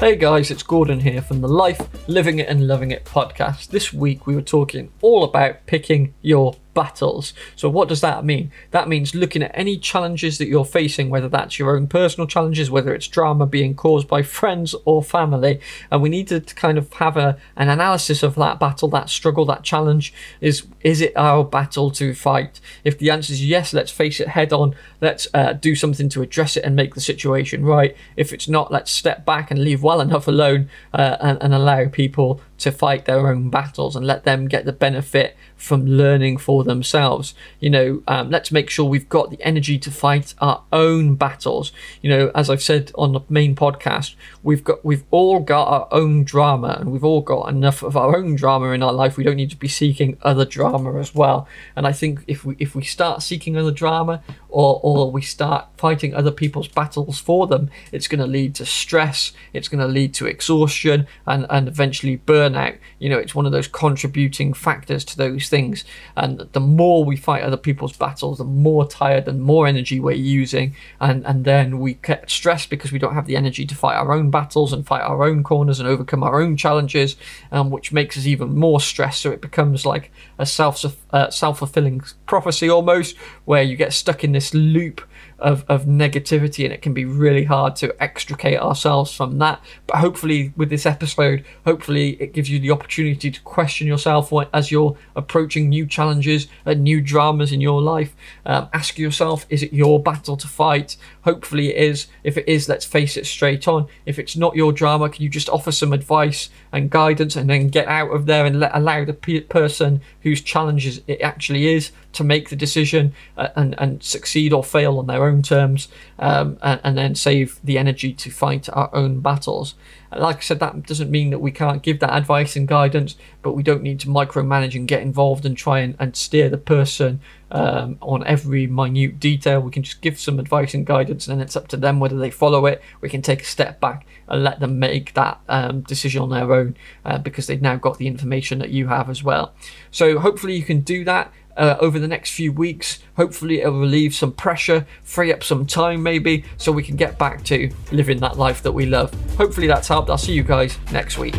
Hey guys, it's Gordon here from the Life, Living It and Loving It podcast. This week we were talking all about picking your battles. So, what does that mean? That means looking at any challenges that you're facing, whether that's your own personal challenges, whether it's drama being caused by friends or family, and we need to kind of have a, an analysis of that battle, that struggle, that challenge. Is is it our battle to fight? If the answer is yes, let's face it head on. Let's uh, do something to address it and make the situation right. If it's not, let's step back and leave well enough alone uh, and, and allow people to fight their own battles and let them get the benefit from learning for themselves. You know, um, let's make sure we've got the energy to fight our own battles. You know, as I've said on the main podcast, we've got we've all got our own drama and we've all got enough of our own drama in our life. We don't need to be seeking other drama as well. And I think if we if we start seeking other drama or or we start fighting other people's battles for them, it's going to lead to stress. It's going to lead to exhaustion and and eventually burnout. You know, it's one of those contributing factors to those things. And the more we fight other people's battles, the more tired and more energy we're using. And, and then we get stressed because we don't have the energy to fight our own battles and fight our own corners and overcome our own challenges, um, which makes us even more stressed. So it becomes like a self uh, self fulfilling prophecy almost, where you get stuck in this loop of, of negativity and it can be really hard to extricate ourselves from that but hopefully with this episode hopefully it gives you the opportunity to question yourself as you're approaching new challenges and new dramas in your life. Um, ask yourself is it your battle to fight? Hopefully it is. If it is let's face it straight on. If it's not your drama can you just offer some advice and guidance and then get out of there and let, allow the pe- person whose challenges it actually is to make the decision uh, and, and succeed or fail on their own terms um, and, and then save the energy to fight our own battles. Like I said, that doesn't mean that we can't give that advice and guidance, but we don't need to micromanage and get involved and try and, and steer the person um, on every minute detail. We can just give some advice and guidance, and then it's up to them whether they follow it. We can take a step back and let them make that um, decision on their own uh, because they've now got the information that you have as well. So hopefully you can do that uh, over the next few weeks. Hopefully, it'll relieve some pressure, free up some time, maybe, so we can get back to living that life that we love. Hopefully, that's helped. I'll see you guys next week.